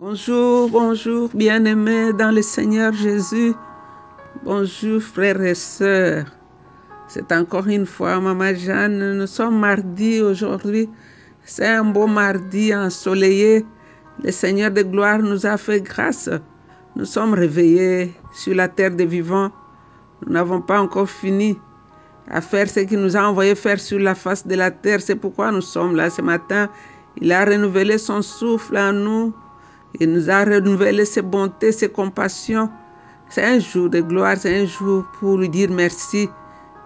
Bonjour, bonjour, bien-aimés dans le Seigneur Jésus. Bonjour, frères et sœurs. C'est encore une fois Maman Jeanne. Nous sommes mardi aujourd'hui. C'est un beau mardi ensoleillé. Le Seigneur de gloire nous a fait grâce. Nous sommes réveillés sur la terre des vivants. Nous n'avons pas encore fini à faire ce qu'il nous a envoyé faire sur la face de la terre. C'est pourquoi nous sommes là ce matin. Il a renouvelé son souffle en nous. Il nous a renouvelé ses bontés, ses compassions. C'est un jour de gloire, c'est un jour pour lui dire merci.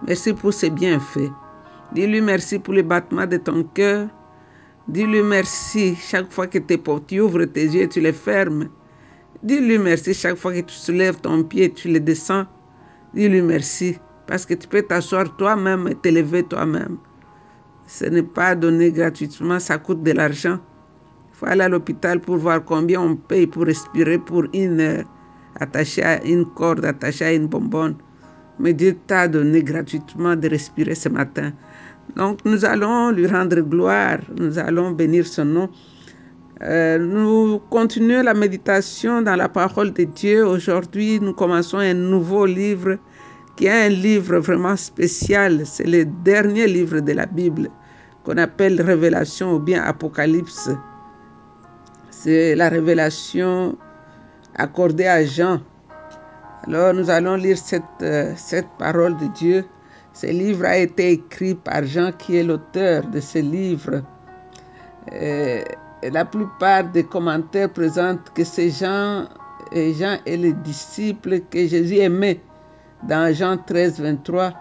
Merci pour ses bienfaits. Dis-lui merci pour les battements de ton cœur. Dis-lui merci chaque fois que tu ouvres tes yeux et tu les fermes. Dis-lui merci chaque fois que tu soulèves ton pied et tu le descends. Dis-lui merci parce que tu peux t'asseoir toi-même et t'élever toi-même. Ce n'est pas donné gratuitement, ça coûte de l'argent. Faut aller à l'hôpital pour voir combien on paye pour respirer pour une heure, attaché à une corde, attaché à une bonbonne. Mais Dieu t'a donné gratuitement de respirer ce matin. Donc nous allons lui rendre gloire, nous allons bénir son nom. Euh, nous continuons la méditation dans la parole de Dieu. Aujourd'hui, nous commençons un nouveau livre qui est un livre vraiment spécial. C'est le dernier livre de la Bible qu'on appelle Révélation ou bien Apocalypse. C'est la révélation accordée à Jean. Alors nous allons lire cette, euh, cette parole de Dieu. Ce livre a été écrit par Jean qui est l'auteur de ce livre. Et la plupart des commentaires présentent que c'est Jean et Jean est le disciple que Jésus aimait dans Jean 13, 23.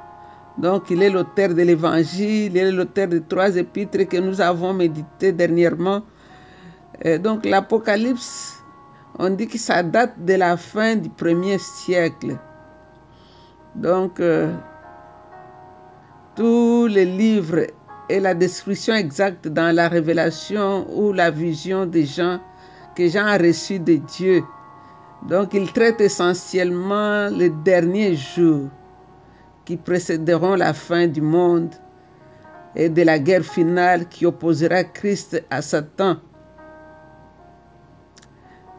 Donc il est l'auteur de l'évangile, il est l'auteur de trois épîtres que nous avons médité dernièrement. Donc l'Apocalypse, on dit que ça date de la fin du premier siècle. Donc euh, tous les livres et la description exacte dans la révélation ou la vision des gens que Jean a reçu de Dieu. Donc il traite essentiellement les derniers jours qui précéderont la fin du monde et de la guerre finale qui opposera Christ à Satan.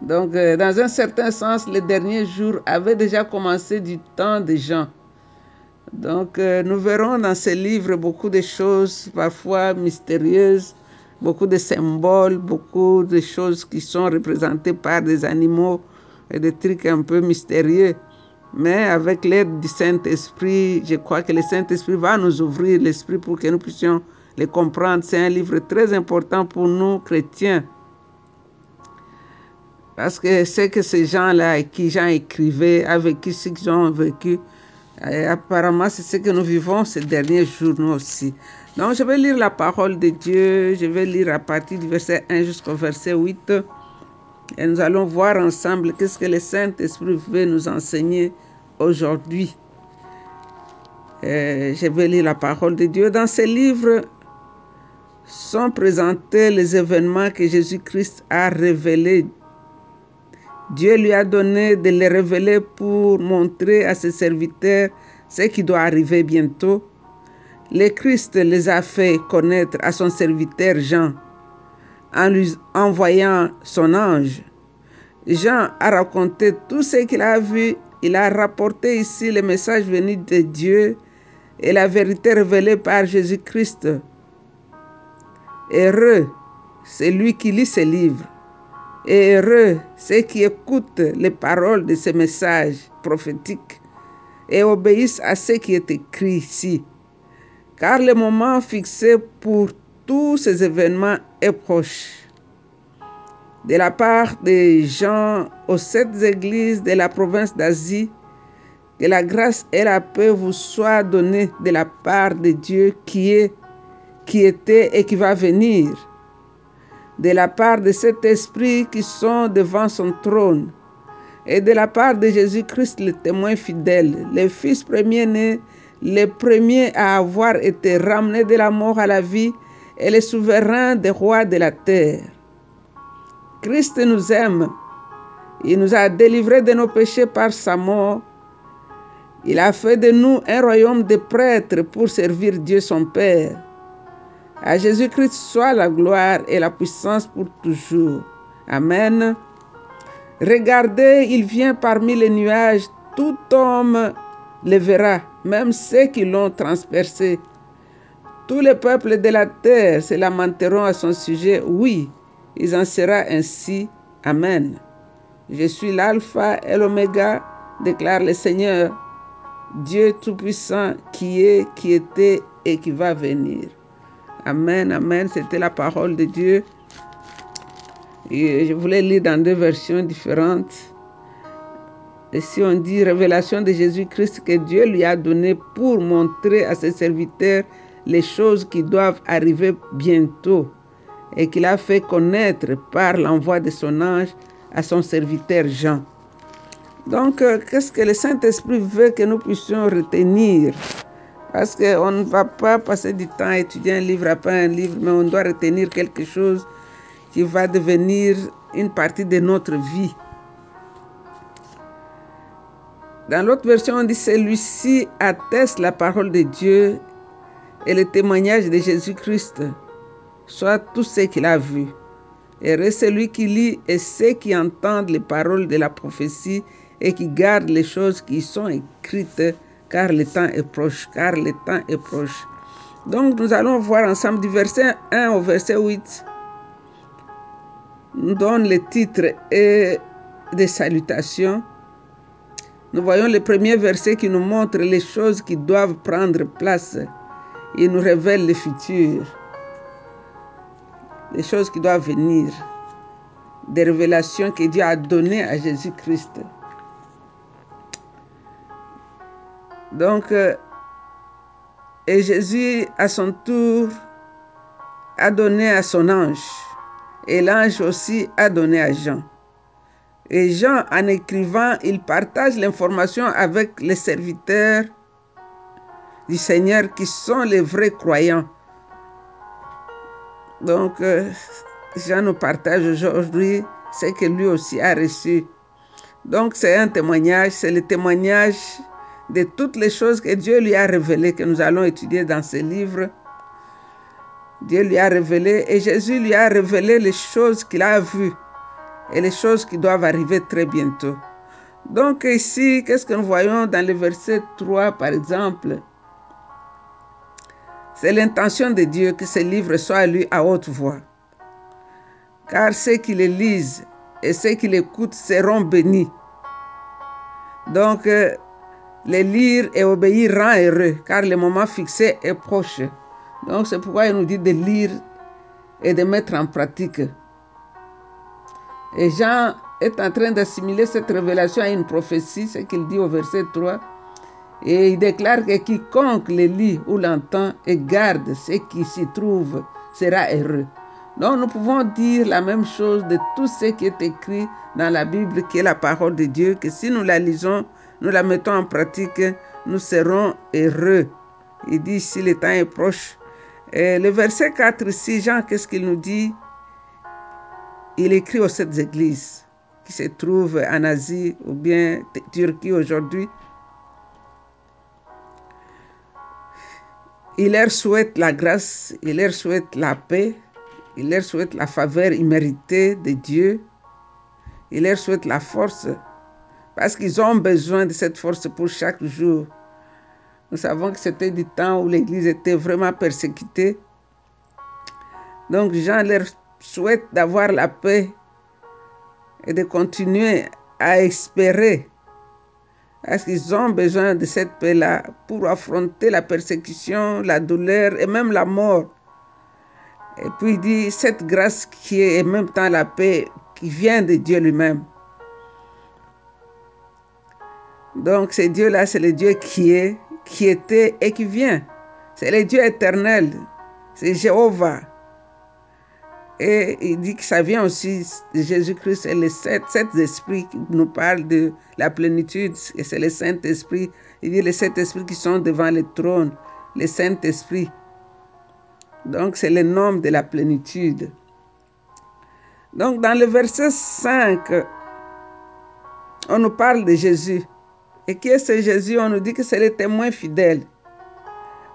Donc, euh, dans un certain sens, les derniers jours avaient déjà commencé du temps des gens. Donc, euh, nous verrons dans ces livres beaucoup de choses parfois mystérieuses, beaucoup de symboles, beaucoup de choses qui sont représentées par des animaux et des trucs un peu mystérieux. Mais avec l'aide du Saint-Esprit, je crois que le Saint-Esprit va nous ouvrir l'esprit pour que nous puissions les comprendre. C'est un livre très important pour nous, chrétiens. Parce que c'est que ces gens-là, qui Jean écrivait, avec qui ce qu'ils ont vécu, apparemment, c'est ce que nous vivons ces derniers jours, nous aussi. Donc, je vais lire la parole de Dieu. Je vais lire à partir du verset 1 jusqu'au verset 8. Et nous allons voir ensemble qu'est-ce que le Saint-Esprit veut nous enseigner aujourd'hui. Je vais lire la parole de Dieu. Dans ce livre sont présentés les événements que Jésus-Christ a révélés. Dieu lui a donné de les révéler pour montrer à ses serviteurs ce qui doit arriver bientôt. Le Christ les a fait connaître à son serviteur Jean en lui envoyant son ange. Jean a raconté tout ce qu'il a vu. Il a rapporté ici le message venu de Dieu et la vérité révélée par Jésus-Christ. Heureux, c'est lui qui lit ce livre. Et heureux, ceux qui écoutent les paroles de ce message prophétique et obéissent à ce qui est écrit ici. Car le moment fixé pour tous ces événements est proche. De la part des gens aux sept églises de la province d'Asie, que la grâce et la paix vous soient données de la part de Dieu qui est, qui était et qui va venir, de la part de cet esprit qui sont devant son trône, et de la part de Jésus-Christ, le témoin fidèle, le fils premier-né, le premier à avoir été ramené de la mort à la vie, et le souverain des rois de la terre. Christ nous aime. Il nous a délivrés de nos péchés par sa mort. Il a fait de nous un royaume de prêtres pour servir Dieu son Père. À Jésus-Christ soit la gloire et la puissance pour toujours. Amen. Regardez, il vient parmi les nuages, tout homme le verra, même ceux qui l'ont transpercé. Tous les peuples de la terre se lamenteront à son sujet. Oui, il en sera ainsi. Amen. Je suis l'alpha et l'oméga, déclare le Seigneur, Dieu Tout-Puissant, qui est, qui était et qui va venir. Amen, amen. C'était la parole de Dieu. Et je voulais lire dans deux versions différentes. Et si on dit révélation de Jésus-Christ que Dieu lui a donné pour montrer à ses serviteurs les choses qui doivent arriver bientôt et qu'il a fait connaître par l'envoi de son ange à son serviteur Jean. Donc, euh, qu'est-ce que le Saint-Esprit veut que nous puissions retenir? Parce qu'on ne va pas passer du temps à étudier un livre après un livre, mais on doit retenir quelque chose qui va devenir une partie de notre vie. Dans l'autre version, on dit celui-ci atteste la parole de Dieu et le témoignage de Jésus-Christ, soit tout ce qu'il a vu. Et celui qui lit et ceux qui entendent les paroles de la prophétie et qui gardent les choses qui sont écrites, car le temps est proche, car le temps est proche. Donc nous allons voir ensemble du verset 1 au verset 8. Nous donne les titres et des salutations. Nous voyons le premier verset qui nous montre les choses qui doivent prendre place. Il nous révèle le futur, les choses qui doivent venir, des révélations que Dieu a données à Jésus-Christ. Donc, euh, et Jésus, à son tour, a donné à son ange, et l'ange aussi a donné à Jean. Et Jean, en écrivant, il partage l'information avec les serviteurs du Seigneur qui sont les vrais croyants. Donc, euh, Jean nous partage aujourd'hui ce que lui aussi a reçu. Donc, c'est un témoignage, c'est le témoignage de toutes les choses que Dieu lui a révélées, que nous allons étudier dans ce livre. Dieu lui a révélé et Jésus lui a révélé les choses qu'il a vues et les choses qui doivent arriver très bientôt. Donc ici, qu'est-ce que nous voyons dans le verset 3 par exemple? C'est l'intention de Dieu que ce livre soit lu à haute voix. Car ceux qui le lisent et ceux qui l'écoutent seront bénis. Donc, euh, les lire et obéir rend heureux, car le moment fixé est proche. Donc, c'est pourquoi il nous dit de lire et de mettre en pratique. Et Jean est en train d'assimiler cette révélation à une prophétie, ce qu'il dit au verset 3. Et il déclare que quiconque le lit ou l'entend et garde ce qui s'y trouve sera heureux. Donc nous pouvons dire la même chose de tout ce qui est écrit dans la Bible, qui est la parole de Dieu, que si nous la lisons, nous la mettons en pratique, nous serons heureux. Il dit si le temps est proche. Et le verset 4 ici, Jean, qu'est-ce qu'il nous dit? Il écrit aux sept églises qui se trouvent en Asie ou bien Turquie aujourd'hui. Il leur souhaite la grâce, il leur souhaite la paix, il leur souhaite la faveur imméritée de Dieu, il leur souhaite la force, parce qu'ils ont besoin de cette force pour chaque jour. Nous savons que c'était du temps où l'Église était vraiment persécutée. Donc Jean leur souhaite d'avoir la paix et de continuer à espérer parce qu'ils ont besoin de cette paix-là pour affronter la persécution, la douleur et même la mort. Et puis il dit, cette grâce qui est en même temps la paix qui vient de Dieu lui-même. Donc ce Dieu-là, c'est le Dieu qui est, qui était et qui vient. C'est le Dieu éternel. C'est Jéhovah. Et il dit que ça vient aussi de Jésus-Christ et les sept, sept esprits qui nous parlent de la plénitude. Et c'est le Saint-Esprit. Il dit les sept esprits qui sont devant le trône. Le Saint-Esprit. Donc c'est le nom de la plénitude. Donc dans le verset 5, on nous parle de Jésus. Et qui est ce Jésus? On nous dit que c'est le témoin fidèle.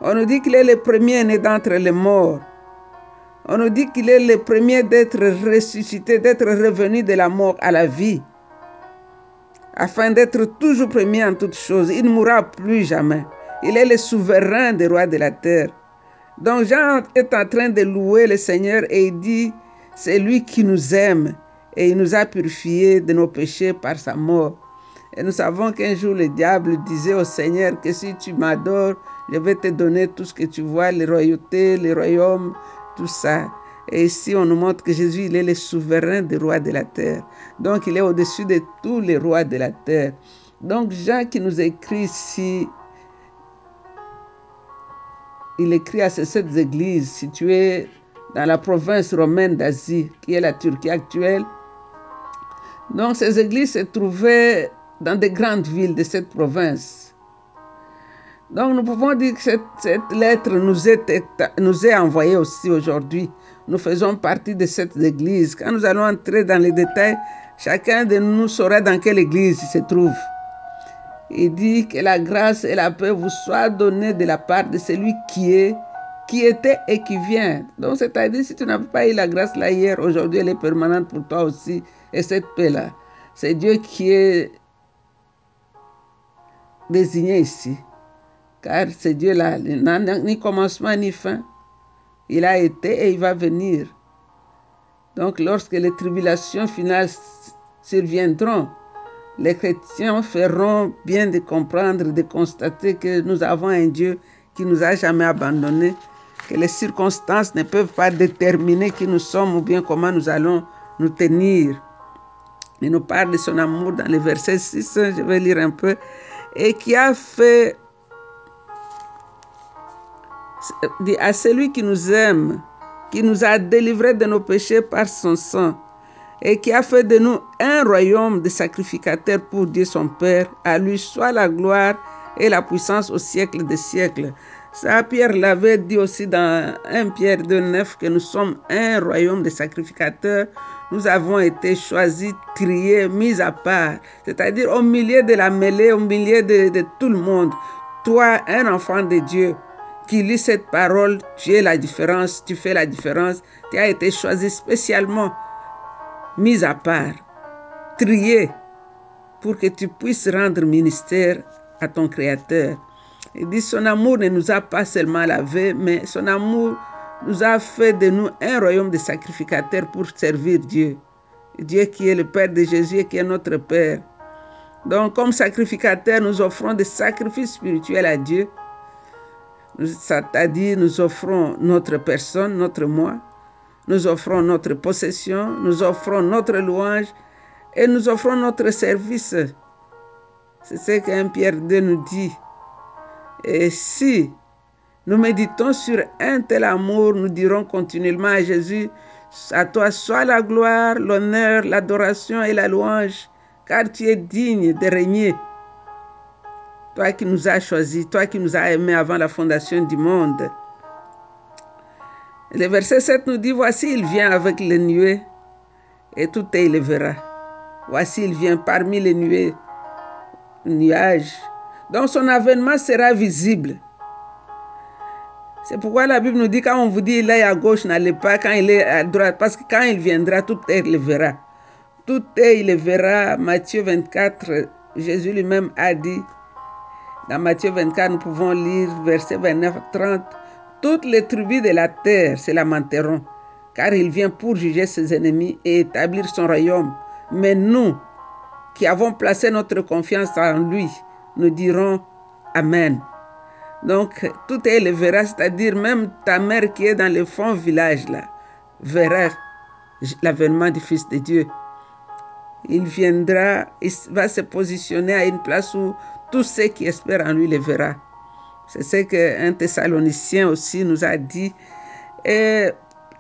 On nous dit qu'il est le premier né d'entre les morts. On nous dit qu'il est le premier d'être ressuscité, d'être revenu de la mort à la vie. afin d'être toujours premier en toutes choses. Il ne mourra plus jamais. Il est le souverain des rois de la terre. Donc Jean est en train de louer le Seigneur et il dit, c'est lui qui nous aime et il nous a purifiés de nos péchés par sa mort. Et nous savons qu'un jour le diable disait au Seigneur que si tu m'adores, je vais te donner tout ce que tu vois, les royautés, les royaumes, tout ça. Et ici, on nous montre que Jésus, il est le souverain des rois de la terre. Donc, il est au-dessus de tous les rois de la terre. Donc, Jean qui nous écrit ici, il écrit à ces sept églises situées dans la province romaine d'Asie, qui est la Turquie actuelle. Donc, ces églises se trouvaient dans des grandes villes de cette province. Donc, nous pouvons dire que cette, lettre nous est, nous est envoyée aussi aujourd'hui nous faisons partie de cette église. Quand nous allons entrer dans les détails, chacun de nous saura dans quelle église il se trouve. Il dit que la grâce et la paix vous soient données de la part de celui qui est, qui était et qui vient. Donc, c'est-à-dire, si tu n'as pas eu la grâce là hier, aujourd'hui, elle est permanente pour toi aussi. Et cette paix-là, c'est Dieu qui est désigné ici. Car c'est Dieu-là, n'a ni commencement ni fin. Il a été et il va venir. Donc lorsque les tribulations finales surviendront, les chrétiens feront bien de comprendre, de constater que nous avons un Dieu qui nous a jamais abandonnés, que les circonstances ne peuvent pas déterminer qui nous sommes ou bien comment nous allons nous tenir. Il nous parle de son amour dans le verset 6, je vais lire un peu, et qui a fait à celui qui nous aime, qui nous a délivrés de nos péchés par son sang, et qui a fait de nous un royaume de sacrificateurs pour Dieu son Père. À lui soit la gloire et la puissance au siècle des siècles. Ça, Pierre l'avait dit aussi dans 1 Pierre 2,9 que nous sommes un royaume de sacrificateurs. Nous avons été choisis, triés, mis à part, c'est-à-dire au milieu de la mêlée, au milieu de, tout le monde. Toi, un enfant de Dieu, qui lit cette parole, tu es la différence, tu fais la différence. Tu as été choisi spécialement, mis à part, trié, pour que tu puisses rendre ministère à ton Créateur. Il dit, son amour ne nous a pas seulement lavé, mais son amour nous a fait de nous un royaume de sacrificateurs pour servir Dieu. Dieu qui est le Père de Jésus et qui est notre Père. Donc, comme sacrificateurs, nous offrons des sacrifices spirituels à Dieu c'est-à-dire nous offrons notre personne, notre moi, nous offrons notre possession, nous offrons notre louange et nous offrons notre service. C'est ce qu'un Pierre 2 nous dit. Et si nous méditons sur un tel amour, nous dirons continuellement à Jésus, à toi soit la gloire, l'honneur, l'adoration et la louange, car tu es digne de régner toi qui nous as choisis, toi qui nous as aimés avant la fondation du monde. Le verset 7 nous dit, voici, il vient avec les nuées et tout verra. Voici, il vient parmi les nuées, nuages. Donc son avènement sera visible. C'est pourquoi la Bible nous dit, quand on vous dit il est à gauche, n'allez pas, quand il est à droite, parce que quand il viendra, tout il le verra. Tout il le verra. Matthieu 24, Jésus lui-même a dit, dans Matthieu 24, nous pouvons lire verset 29 30. Toutes les tribus de la terre se lamenteront, car il vient pour juger ses ennemis et établir son royaume. Mais nous, qui avons placé notre confiance en lui, nous dirons Amen. Donc, tout est le verra, c'est-à-dire même ta mère qui est dans le fond village là, verra l'avènement du Fils de Dieu. Il viendra, il va se positionner à une place où tous ceux qui espèrent en lui le verra. C'est ce qu'un Thessalonicien aussi nous a dit. Et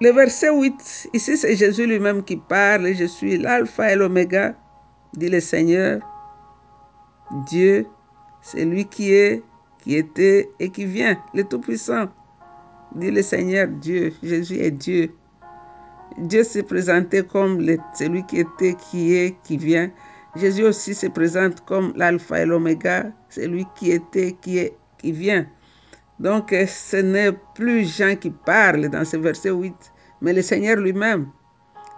le verset 8, ici c'est Jésus lui-même qui parle. Je suis l'alpha et l'oméga, dit le Seigneur. Dieu, c'est lui qui est, qui était et qui vient, le Tout-Puissant. Dit le Seigneur Dieu, Jésus est Dieu. Dieu s'est présenté comme celui qui était, qui est, qui vient. Jésus aussi se présente comme l'alpha et l'oméga, c'est lui qui était, qui est, qui vient. Donc ce n'est plus Jean qui parle dans ce verset 8, mais le Seigneur lui-même.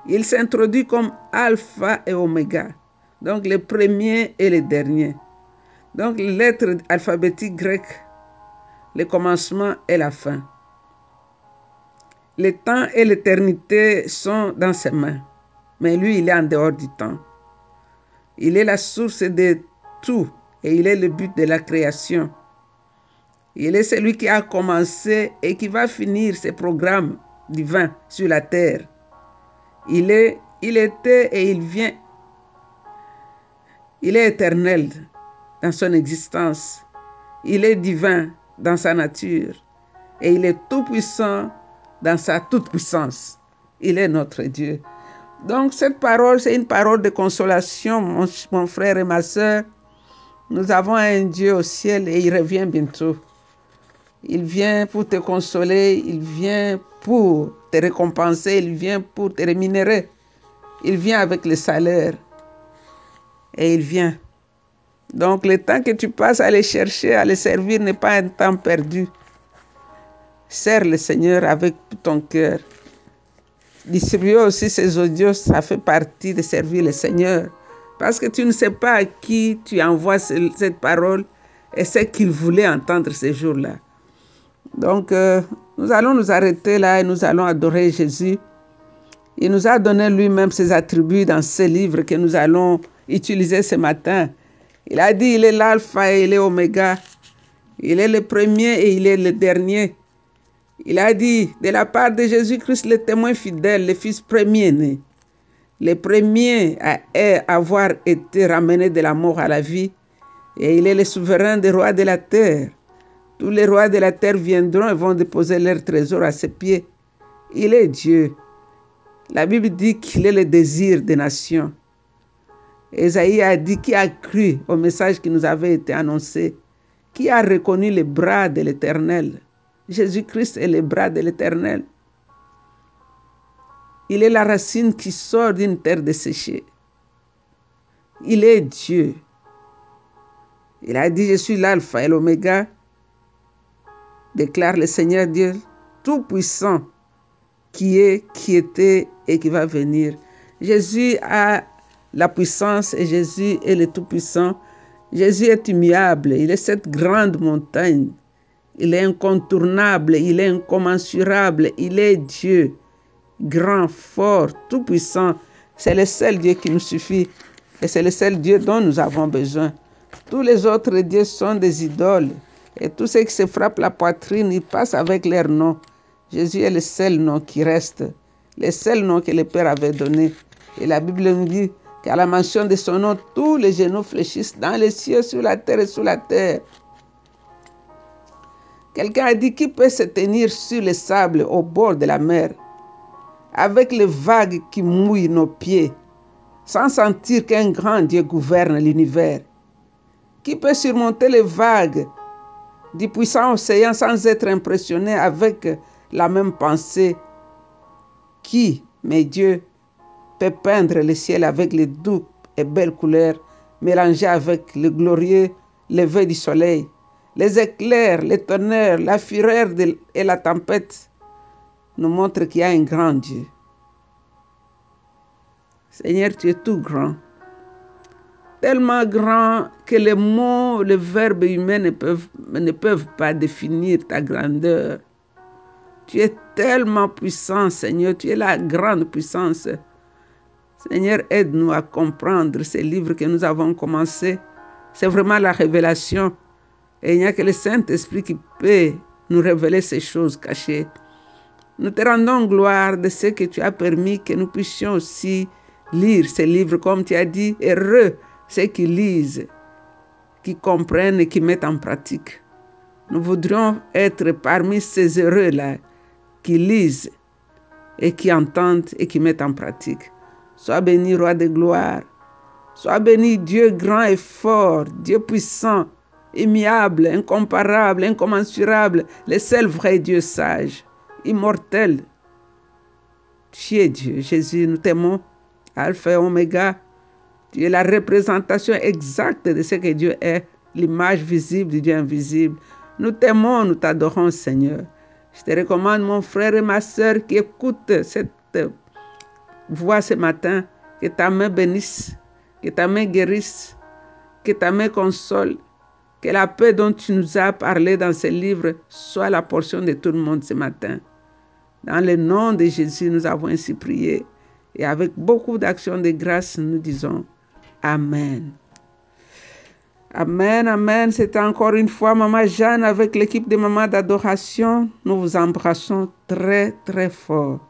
Il s'introduit comme alpha et oméga, Donc les premiers et les derniers. Donc les lettres alphabétiques grecques, le commencement et la fin. Le temps et l'éternité sont dans ses mains, mais lui, il est en dehors du temps. Il est la source de tout et il est le but de la création. Il est celui qui a commencé et qui va finir ses programmes divins sur la terre. Il est, il était et il vient. Il est éternel dans son existence. Il est divin dans sa nature. Et il est tout-puissant dans sa toute-puissance. Il est notre Dieu. Donc cette parole, c'est une parole de consolation, mon, frère et ma soeur. Nous avons un Dieu au ciel et il revient bientôt. Il vient pour te consoler, il vient pour te récompenser, il vient pour te rémunérer. Il vient avec le salaire. Et il vient. Donc le temps que tu passes à les chercher, à les servir n'est pas un temps perdu. Sers le Seigneur avec tout ton cœur. Distribuer aussi ces audios, ça fait partie de servir le Seigneur. Parce que tu ne sais pas à qui tu envoies cette parole et ce qu'il voulait entendre ces jours-là. Donc, euh, nous allons nous arrêter là et nous allons adorer Jésus. Il nous a donné lui-même ses attributs dans ce livre que nous allons utiliser ce matin. Il a dit, il est l'alpha et il est oméga. Il est le premier et il est le dernier. Il a dit, de la part de Jésus-Christ, le témoin fidèle, le fils premier-né, le premier à avoir été ramené de la mort à la vie, et il est le souverain des rois de la terre. Tous les rois de la terre viendront et vont déposer leur trésor à ses pieds. Il est Dieu. La Bible dit qu'il est le désir des nations. Esaïe a dit qui a cru au message qui nous avait été annoncé, qui a reconnu les bras de l'Éternel. Jésus-Christ est le bras de l'Éternel. Il est la racine qui sort d'une terre desséchée. Il est Dieu. Il a dit, je suis l'alpha et l'oméga, déclare le Seigneur Dieu Tout-Puissant, qui est, qui était et qui va venir. Jésus a la puissance et Jésus est le Tout-Puissant. Jésus est immuable, il est cette grande montagne. Il est incontournable, il est incommensurable, il est Dieu, grand, fort, tout-puissant. C'est le seul Dieu qui nous suffit et c'est le seul Dieu dont nous avons besoin. Tous les autres dieux sont des idoles et tous ceux qui se frappent la poitrine, ils passent avec leur nom. Jésus est le seul nom qui reste, le seul nom que le Père avait donné. Et la Bible nous dit qu'à la mention de son nom, tous les genoux fléchissent dans les cieux, sur la terre et sous la terre. Quelqu'un a dit qui peut se tenir sur le sable au bord de la mer, avec les vagues qui mouillent nos pieds, sans sentir qu'un grand Dieu gouverne l'univers? Qui peut surmonter les vagues du puissant océan sans être impressionné avec la même pensée Qui, mes dieux, peut peindre le ciel avec les doux et belles couleurs mélangées avec le glorieux lever du soleil les éclairs, les tonnerres, la fureur et la tempête nous montrent qu'il y a un grand Dieu. Seigneur, tu es tout grand. Tellement grand que les mots, les verbes humains ne peuvent, ne peuvent pas définir ta grandeur. Tu es tellement puissant, Seigneur. Tu es la grande puissance. Seigneur, aide-nous à comprendre ces livres que nous avons commencés. C'est vraiment la révélation et il n'y a que le Saint-Esprit qui peut nous révéler ces choses cachées. Nous te rendons gloire de ce que tu as permis que nous puissions aussi lire ces livres, comme tu as dit, heureux ceux qui lisent, qui comprennent et qui mettent en pratique. Nous voudrions être parmi ces heureux-là qui lisent et qui entendent et qui mettent en pratique. Sois béni, roi de gloire. Sois béni, Dieu grand et fort, Dieu puissant, immuable, incomparable, incommensurable, le seul vrai Dieu sage, immortel. Tu es Dieu, Jésus, nous t'aimons, Alpha et Oméga. Tu es la représentation exacte de ce que Dieu est, l'image visible du Dieu invisible. Nous t'aimons, nous t'adorons, Seigneur. Je te recommande, mon frère et ma soeur, qui écoutent cette voix ce matin, que ta main bénisse Que ta main guérisse, que ta main console, que la paix dont tu nous as parlé dans ce livre soit la portion de tout le monde ce matin. Dans le nom de Jésus, nous avons ainsi prié. Et avec beaucoup d'actions de grâce, nous disons Amen. Amen, Amen. C'est encore une fois Maman Jeanne avec l'équipe de Maman d'adoration. Nous vous embrassons très, très fort.